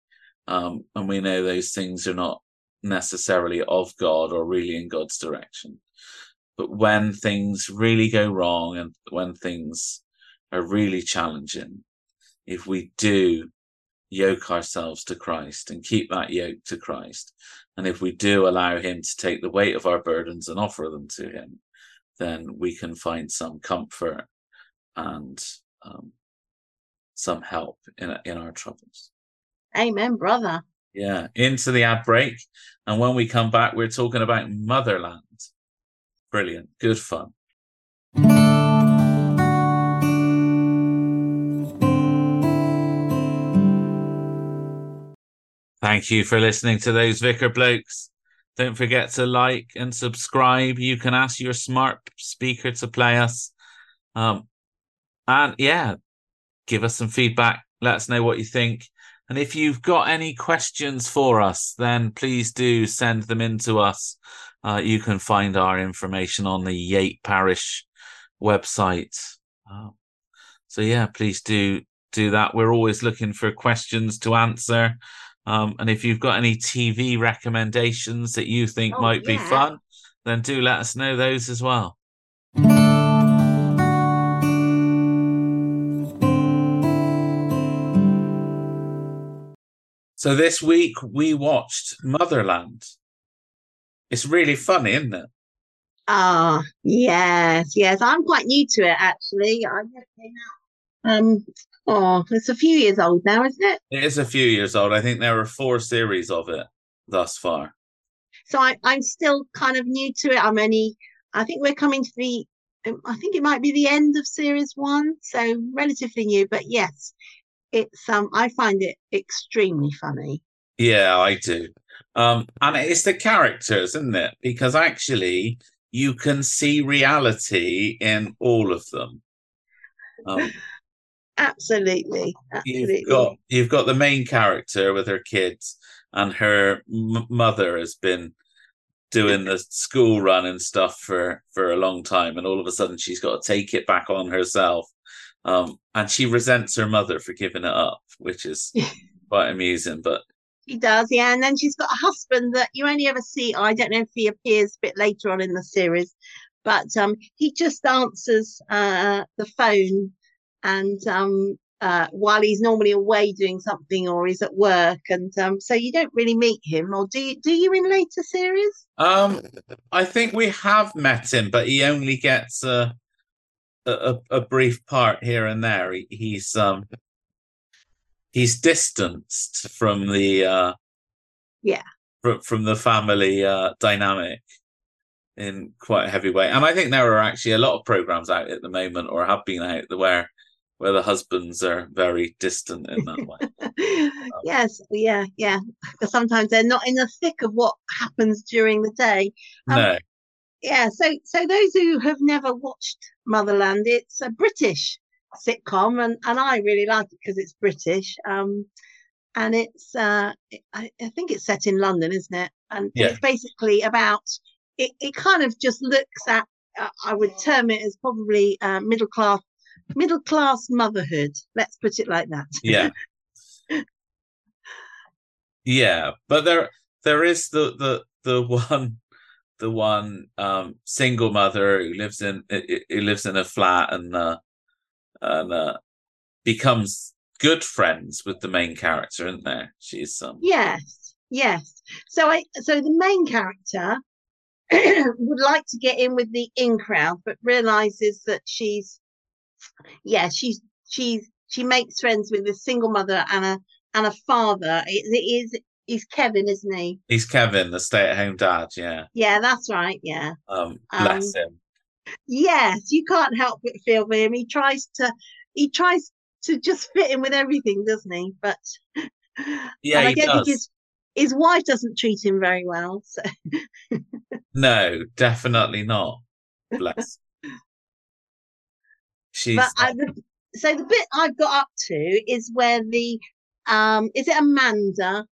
[SPEAKER 1] Um, and we know those things are not necessarily of God or really in God's direction. But when things really go wrong and when things are really challenging, if we do yoke ourselves to Christ and keep that yoke to Christ, and if we do allow Him to take the weight of our burdens and offer them to Him, then we can find some comfort and um, some help in in our troubles.
[SPEAKER 2] Amen, brother.
[SPEAKER 1] Yeah, into the ad break. And when we come back, we're talking about Motherland. Brilliant. Good fun. Thank you for listening to those Vicar Blokes. Don't forget to like and subscribe. You can ask your smart speaker to play us. Um, and yeah, give us some feedback. Let us know what you think. And if you've got any questions for us, then please do send them in to us. Uh, you can find our information on the Yate Parish website. Uh, so yeah, please do do that. We're always looking for questions to answer. Um, and if you've got any TV recommendations that you think oh, might yeah. be fun, then do let us know those as well. So this week we watched Motherland. It's really funny, isn't it?
[SPEAKER 2] Ah, oh, yes, yes. I'm quite new to it actually. I came out. Um, oh, it's a few years old now, isn't it?
[SPEAKER 1] It is a few years old. I think there are four series of it thus far.
[SPEAKER 2] So I, I'm still kind of new to it. I'm only. I think we're coming to the. I think it might be the end of series one, so relatively new. But yes, it's um I find it extremely funny.
[SPEAKER 1] Yeah, I do. Um, and it's the characters, isn't it? Because actually, you can see reality in all of them.
[SPEAKER 2] Um, absolutely, absolutely.
[SPEAKER 1] You've got you've got the main character with her kids, and her m- mother has been doing the school run and stuff for for a long time, and all of a sudden she's got to take it back on herself um, and she resents her mother for giving it up, which is quite amusing. But
[SPEAKER 2] she does, yeah. And then she's got a husband that you only ever see. I don't know if he appears a bit later on in the series, but um, he just answers uh, the phone and um, uh, while he's normally away doing something or he's at work, and um, so you don't really meet him, or do you? Do you in later series?
[SPEAKER 1] Um, I think we have met him, but he only gets a a, a brief part here and there. He, he's um he's distanced from the uh
[SPEAKER 2] yeah
[SPEAKER 1] from, from the family uh dynamic in quite a heavy way. And I think there are actually a lot of programs out at the moment or have been out where where the husbands are very distant in that way.
[SPEAKER 2] yes, yeah, yeah. Because sometimes they're not in the thick of what happens during the day. Um,
[SPEAKER 1] no.
[SPEAKER 2] Yeah, so so those who have never watched Motherland, it's a British sitcom, and and I really like it because it's British. Um, and it's uh, I, I think it's set in London, isn't it? And
[SPEAKER 1] Yeah.
[SPEAKER 2] it's basically about it. It kind of just looks at. Uh, I would term it as probably uh, middle class, middle class motherhood. Let's put it like that.
[SPEAKER 1] Yeah. yeah, but there there is the the the one the one um single mother who lives in who lives in a flat and uh and uh becomes good friends with the main character, isn't there? She's um
[SPEAKER 2] Yes, yes. So I so the main character would like to get in with the in crowd, but realizes that she's yeah, she's she's she makes friends with a single mother and a and a father. It, it is he's Kevin, isn't he?
[SPEAKER 1] he's Kevin, the stay at home dad, yeah.
[SPEAKER 2] Yeah, that's right. Yeah.
[SPEAKER 1] Um bless him.
[SPEAKER 2] Yes, you can't help but feel for him. He tries to he tries to just fit in with everything, doesn't he? But
[SPEAKER 1] Yeah,
[SPEAKER 2] I
[SPEAKER 1] he
[SPEAKER 2] don't
[SPEAKER 1] does.
[SPEAKER 2] think his his wife doesn't treat him very well. So
[SPEAKER 1] No, definitely not. Bless. She's
[SPEAKER 2] but I, so the bit I've got up to is where the um is it Amanda?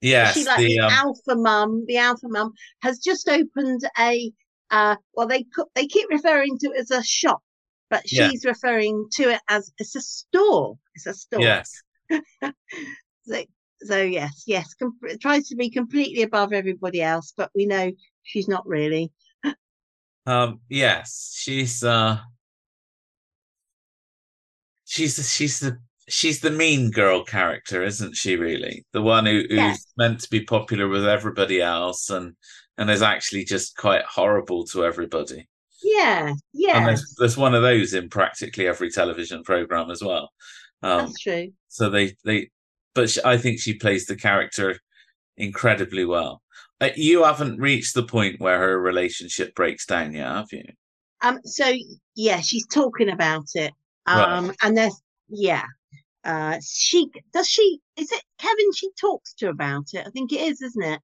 [SPEAKER 1] yes,
[SPEAKER 2] she like
[SPEAKER 1] the
[SPEAKER 2] the
[SPEAKER 1] um,
[SPEAKER 2] alpha mum, the alpha mum has just opened a uh well they they keep referring to it as a shop, but
[SPEAKER 1] Yeah.
[SPEAKER 2] she's referring to it as it's a store. It's a store.
[SPEAKER 1] yes.
[SPEAKER 2] So, so yes, yes, com- tries to be completely above everybody else, but we know she's not really.
[SPEAKER 1] Um, yes, she's uh she's the, she's the she's the mean girl character, isn't she? Really, the one who, who's
[SPEAKER 2] Yes.
[SPEAKER 1] meant to be popular with everybody else, and and is actually just quite horrible to everybody.
[SPEAKER 2] Yeah,
[SPEAKER 1] And
[SPEAKER 2] yeah,
[SPEAKER 1] there's there's one of those in practically every television program as well. Um,
[SPEAKER 2] that's true.
[SPEAKER 1] so they they, but she, I think she plays the character incredibly well. Uh, you haven't reached the point where her relationship breaks down yet, have you?
[SPEAKER 2] Um, so yeah, she's talking about it.
[SPEAKER 1] Right.
[SPEAKER 2] Um, and there's yeah. Uh, she does she is it Kevin she talks to about it? I think it is, isn't it?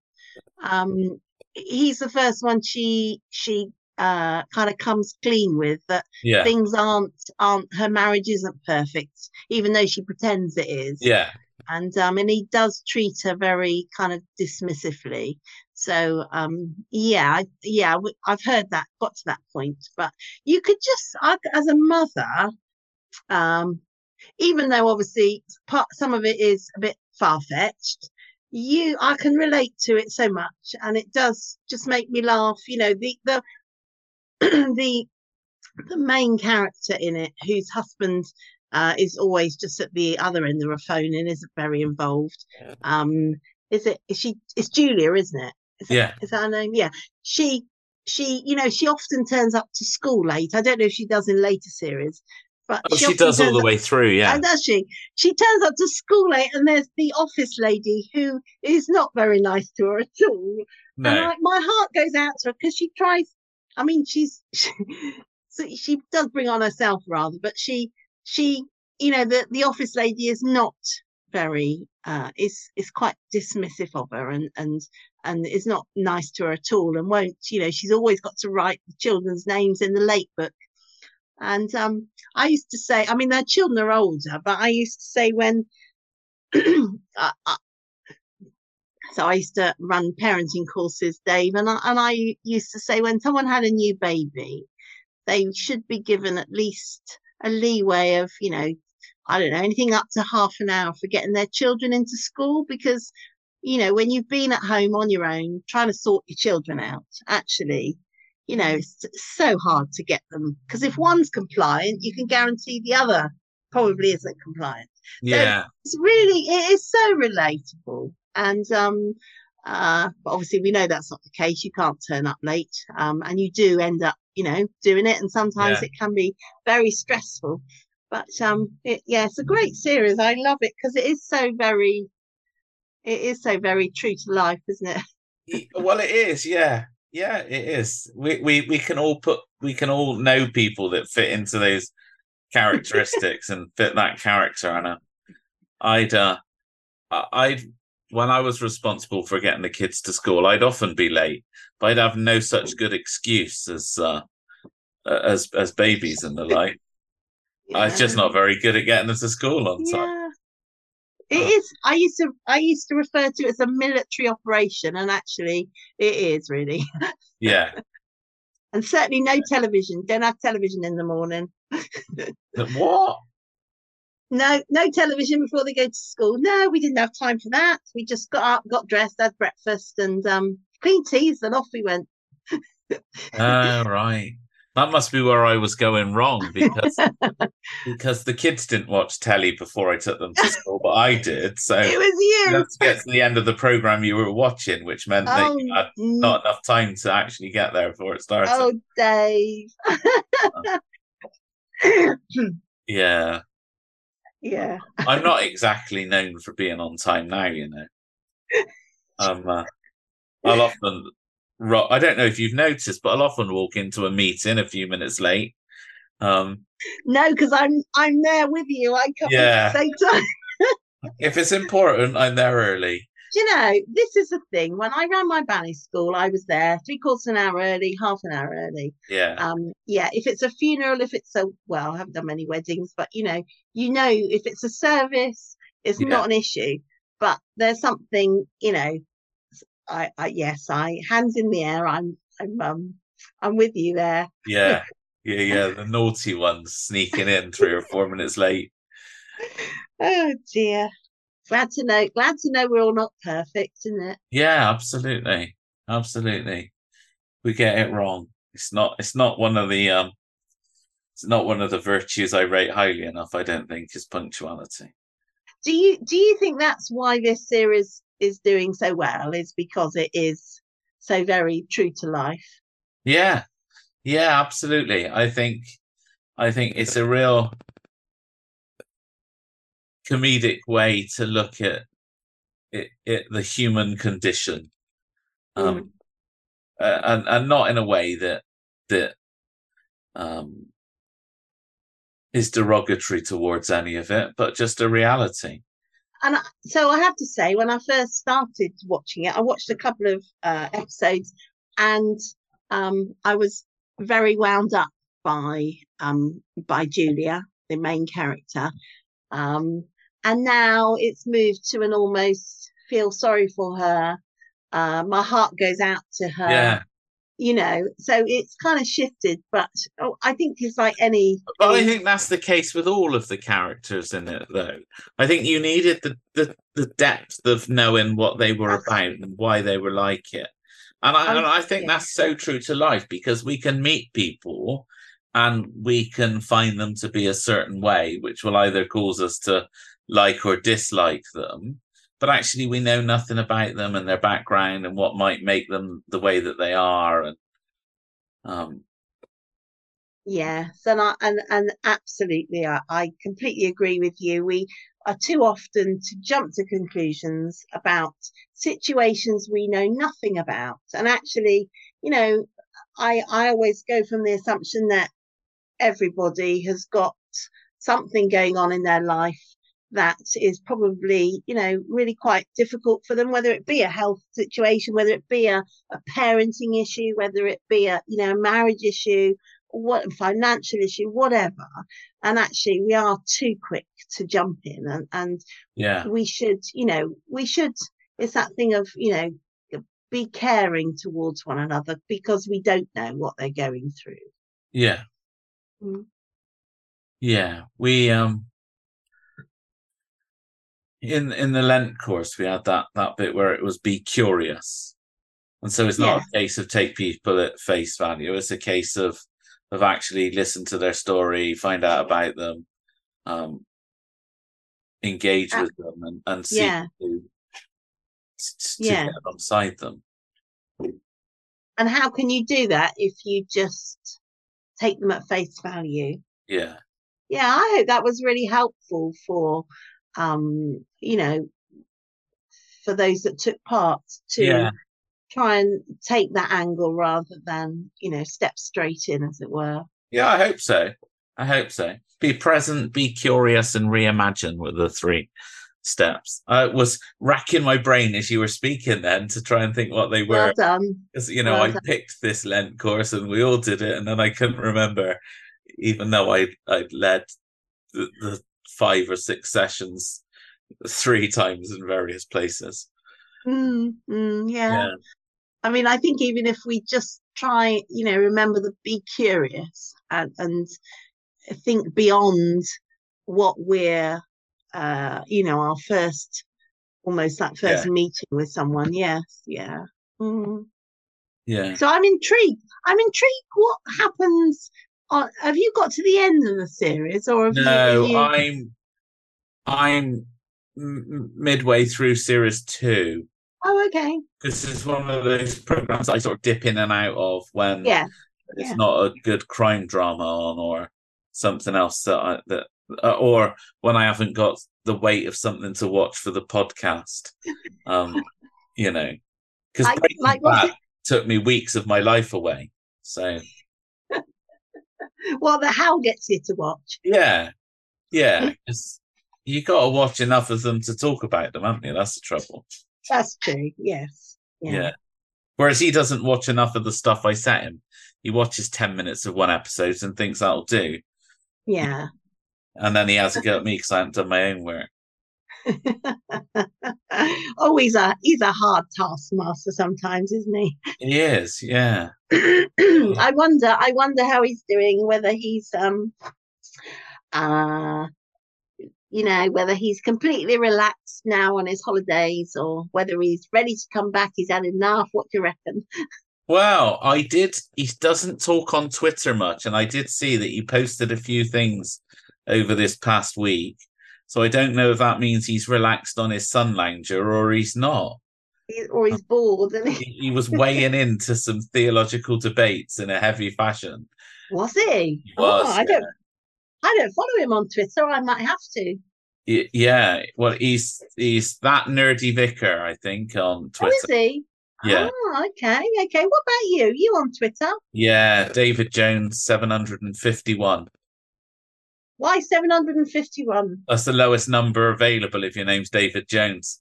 [SPEAKER 2] Um, he's the first one she she uh kind of comes clean with that
[SPEAKER 1] Yeah,
[SPEAKER 2] things aren't aren't her marriage isn't perfect, even though she pretends it is.
[SPEAKER 1] yeah.
[SPEAKER 2] and um and he does treat her very kind of dismissively so um yeah I, yeah i've heard that got to that point but you could just I, as a mother um even though obviously part some of it is a bit far-fetched you i can relate to it so much and it does just make me laugh you know the the the the main character in it whose husband uh, is always just at the other end of a phone and isn't very involved. Um, is it? Is she? It's Julia, isn't it? Is
[SPEAKER 1] Yeah.
[SPEAKER 2] Is that her name? Yeah. She. She. You know, she often turns up to school late. I don't know if she does in later series, but
[SPEAKER 1] Oh, she
[SPEAKER 2] often
[SPEAKER 1] does all the
[SPEAKER 2] up-
[SPEAKER 1] way through. Yeah,
[SPEAKER 2] Oh, does she? She turns up to school late, and there's the office lady who is not very nice to her at all. And
[SPEAKER 1] no,
[SPEAKER 2] I, my heart goes out to her because she tries. I mean, she's so she does bring on herself rather, but she she you know the the office lady is not very uh is is quite dismissive of her and and and is not nice to her at all and won't you know she's always got to write the children's names in the late book and um i used to say i mean their children are older but i used to say when I, I, so I used to run parenting courses, Dave, and I, and I used to say when someone had a new baby, they should be given at least a leeway of, you know, I don't know, anything up to half an hour for getting their children into school because, you know, when you've been at home on your own trying to sort your children out, actually, you know, it's so hard to get them because if one's compliant, you can guarantee the other probably isn't compliant
[SPEAKER 1] yeah,
[SPEAKER 2] it's really it is so relatable and um uh but obviously we know that's not the case you can't turn up late um and you do end up you know doing it and sometimes
[SPEAKER 1] Yeah.
[SPEAKER 2] it can be very stressful but um it, yeah it's a great series i love it because it is so very it is so very true to life isn't it
[SPEAKER 1] well, it is. Yeah, yeah, it is. We we we can all put we can all know people that fit into those characteristics and fit that character. And uh, I'd, uh, I'd, when I was responsible for getting the kids to school, I'd often be late, but I'd have no such good excuse as, uh, as, as babies and the like. I was just not very good at getting them to school on time.
[SPEAKER 2] Yeah. It is. I used to. I used to refer to it as a military operation, and actually, it is really.
[SPEAKER 1] Yeah.
[SPEAKER 2] and certainly no television. Don't have television in the morning.
[SPEAKER 1] what?
[SPEAKER 2] No, no television before they go to school. No, we didn't have time for that. We just got up, got dressed, had breakfast, and um, clean teeth, and off we went.
[SPEAKER 1] Oh, right. That must be where I was going wrong because because the kids didn't watch telly before I took them to school, but I did. So
[SPEAKER 2] it was you.
[SPEAKER 1] to get to the end of the program you were watching, which meant that
[SPEAKER 2] Oh,
[SPEAKER 1] you had not enough time to actually get there before it started.
[SPEAKER 2] Oh, Dave.
[SPEAKER 1] Yeah,
[SPEAKER 2] yeah.
[SPEAKER 1] I'm not exactly known for being on time now. You know, um, uh, I'll often. I don't know if you've noticed, but I'll often walk into a meeting a few minutes late. Um,
[SPEAKER 2] No, because I'm I'm there with you. I come
[SPEAKER 1] Yeah.
[SPEAKER 2] at the same time.
[SPEAKER 1] if it's important, I'm there early.
[SPEAKER 2] You know, this is the thing. When I ran my ballet school, I was there three quarters of an hour early, half an hour early.
[SPEAKER 1] Yeah,
[SPEAKER 2] Um, yeah, if it's a funeral, if it's a well, I haven't done many weddings, but you know, you know, if it's a service, it's
[SPEAKER 1] Yeah.
[SPEAKER 2] not an issue. But there's something, you know, I, I yes, I hands in the air. I'm, I'm, um, I'm with you there.
[SPEAKER 1] yeah, yeah, yeah. The naughty ones sneaking in three or four minutes late.
[SPEAKER 2] Oh dear. Glad to know. Glad to know we're all not perfect, isn't it?
[SPEAKER 1] Yeah, absolutely, absolutely. We get it wrong. It's not. It's not one of the. Um, it's not one of the virtues I rate highly enough. I don't think is punctuality.
[SPEAKER 2] Do you do you think that's why this series is doing so well? Is because it is so very true to life?
[SPEAKER 1] Yeah, yeah, absolutely. I think. I think it's a real comedic way to look at it, it the human condition um uh, and and not in a way that that um is derogatory towards any of it but just a reality
[SPEAKER 2] and so I have to say, when I first started watching it, I watched a couple of uh, episodes, and um, I was very wound up by um, by Julia, the main character. Um, and now it's moved to an almost feel sorry for her. Uh, my heart goes out to her.
[SPEAKER 1] yeah
[SPEAKER 2] You know, so it's kind of shifted, but oh, I think it's like any.
[SPEAKER 1] but i think that's the case with all of the characters in it though i think you needed the the, the depth of knowing what they were
[SPEAKER 2] That's-
[SPEAKER 1] about and why they were like it and I,
[SPEAKER 2] Oh,
[SPEAKER 1] and I think
[SPEAKER 2] yeah.
[SPEAKER 1] that's so true to life because we can meet people and we can find them to be a certain way, which will either cause us to like or dislike them. But actually, we know nothing about them and their background and what might make them the way that they are. And um,
[SPEAKER 2] Yes, and I and and absolutely, I, I completely agree with you. We are too often to jump to conclusions about situations we know nothing about, and actually, you know, I I always go from the assumption that everybody has got something going on in their life that is probably, you know, really quite difficult for them, whether it be a health situation, whether it be a, a parenting issue, whether it be a, you know, a marriage issue, what financial issue, whatever. And actually we are too quick to jump in and, and
[SPEAKER 1] yeah,
[SPEAKER 2] we should, you know, we should, it's that thing of, you know, be caring towards one another because we don't know what they're going through.
[SPEAKER 1] yeah,
[SPEAKER 2] Mm.
[SPEAKER 1] yeah. We um in in the Lent course we had that that bit where it was be curious, and so it's not a case of take people at face value. It's a case of of actually listen to their story, find out about them, um, engage
[SPEAKER 2] Uh,
[SPEAKER 1] with them, and and see
[SPEAKER 2] yeah.
[SPEAKER 1] to, to
[SPEAKER 2] Yeah.
[SPEAKER 1] get alongside them.
[SPEAKER 2] And how can you do that if you just take them at face value?
[SPEAKER 1] Yeah,
[SPEAKER 2] Yeah, I hope that was really helpful for, um, you know, for those that took part to
[SPEAKER 1] Yeah.
[SPEAKER 2] try and take that angle rather than, you know, step straight in, as it were.
[SPEAKER 1] yeah. I hope so. I hope so. Be present, be curious, and reimagine were the three steps. I was racking my brain as you were speaking then to try and think what they were.
[SPEAKER 2] Well done.
[SPEAKER 1] Because you know,
[SPEAKER 2] Well
[SPEAKER 1] I
[SPEAKER 2] done.
[SPEAKER 1] picked this Lent course and we all did it, and then I couldn't remember, even though I I led the, the five or six sessions three times in various places.
[SPEAKER 2] Mm, mm, yeah.
[SPEAKER 1] Yeah,
[SPEAKER 2] I mean, I think even if we just try, you know, remember the be curious and, and think beyond what we're, uh, you know, our first, almost that first meeting with someone. Yes, yeah. Mm.
[SPEAKER 1] yeah.
[SPEAKER 2] So I'm intrigued. I'm intrigued. What happens? Have you got to the end of the series, or have you-
[SPEAKER 1] No,
[SPEAKER 2] you?
[SPEAKER 1] I'm I'm midway through series two.
[SPEAKER 2] Oh, okay.
[SPEAKER 1] This is one of those programs I sort of dip in and out of when
[SPEAKER 2] Yeah.
[SPEAKER 1] it's
[SPEAKER 2] yeah.
[SPEAKER 1] not a good crime drama on or something else that I, that uh, or when I haven't got the weight of something to watch for the podcast. Um, you know, because
[SPEAKER 2] Like- like it-
[SPEAKER 1] took me weeks of my life away. So
[SPEAKER 2] Well, the how gets you to watch.
[SPEAKER 1] yeah, yeah. Hmm. you got to watch enough of them to talk about them, haven't you? That's the trouble.
[SPEAKER 2] That's true. Yes.
[SPEAKER 1] Yeah. Whereas he doesn't watch enough of the stuff I set him. He watches 10 minutes of one episode and thinks that'll do.
[SPEAKER 2] Yeah.
[SPEAKER 1] And then he has to go at me because I haven't done my own work.
[SPEAKER 2] oh, he's a he's a hard taskmaster sometimes, isn't he?
[SPEAKER 1] He is, yeah.
[SPEAKER 2] I wonder I wonder how he's doing, whether he's um uh you know, whether he's completely relaxed now on his holidays or whether he's ready to come back, he's had enough. What do you reckon?
[SPEAKER 1] Well, I did. He doesn't talk on Twitter much, and I did see that he posted a few things over this past week. So I don't know if that means he's relaxed on his sun lounger or he's not.
[SPEAKER 2] He, or he's bored and he,
[SPEAKER 1] He, was weighing into some theological debates in a heavy fashion.
[SPEAKER 2] was he?
[SPEAKER 1] He was,
[SPEAKER 2] oh, I
[SPEAKER 1] yeah.
[SPEAKER 2] don't I don't follow him on Twitter. I might have to.
[SPEAKER 1] Yeah, well, he's he's that nerdy vicar, I think, on Twitter.
[SPEAKER 2] Oh, is he?
[SPEAKER 1] Yeah.
[SPEAKER 2] Oh, okay, okay. What about you? You on Twitter?
[SPEAKER 1] Yeah, David Jones, seven hundred and fifty-one.
[SPEAKER 2] Why 751?
[SPEAKER 1] That's the lowest number available if your name's David Jones.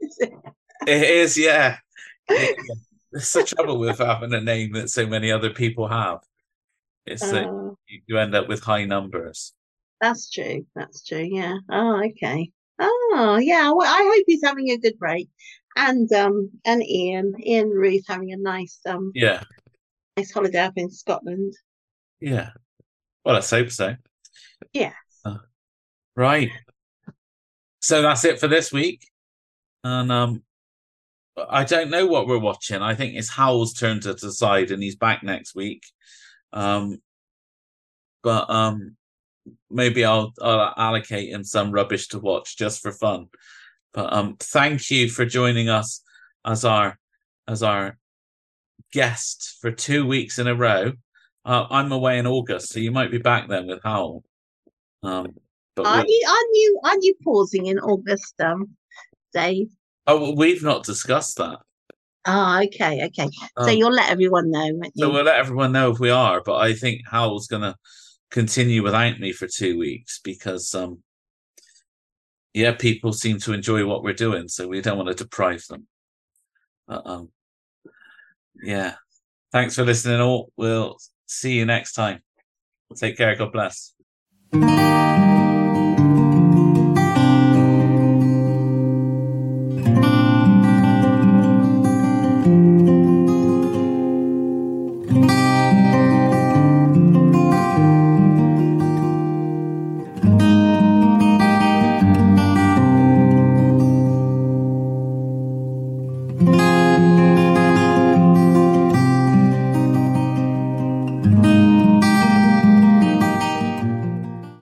[SPEAKER 1] It is, yeah. It- It's the trouble with having a name that so many other people have. It's that
[SPEAKER 2] Oh,
[SPEAKER 1] you end up with high numbers.
[SPEAKER 2] that's true. That's true. Yeah. Oh, okay. Oh, yeah. Well, I hope he's having a good break. And um and Ian, Ian Ruth having a nice um
[SPEAKER 1] Yeah,
[SPEAKER 2] nice holiday up in Scotland.
[SPEAKER 1] yeah. Well, let's hope so.
[SPEAKER 2] Yes.
[SPEAKER 1] Uh, right. So that's it for this week. And um I don't know what we're watching. I think it's Howell's turn to decide and he's back next week. Um but um maybe I'll I'll allocate him some rubbish to watch just for fun. But um thank you for joining us as our as our guest for two weeks in a row. Uh, I'm away in August, so you might be back then with Howell. Um, but
[SPEAKER 2] Are you are you are you pausing in August, um, Dave?
[SPEAKER 1] oh, we've not discussed that.
[SPEAKER 2] Ah, okay, okay. So
[SPEAKER 1] Um,
[SPEAKER 2] you'll let everyone know,
[SPEAKER 1] so we'll let everyone know if we are. But I think Howell's going to continue without me for two weeks because, um, yeah, people seem to enjoy what we're doing, so we don't want to deprive them. But, um, yeah, thanks for listening. All we'll see you next time. Take care. God bless. Música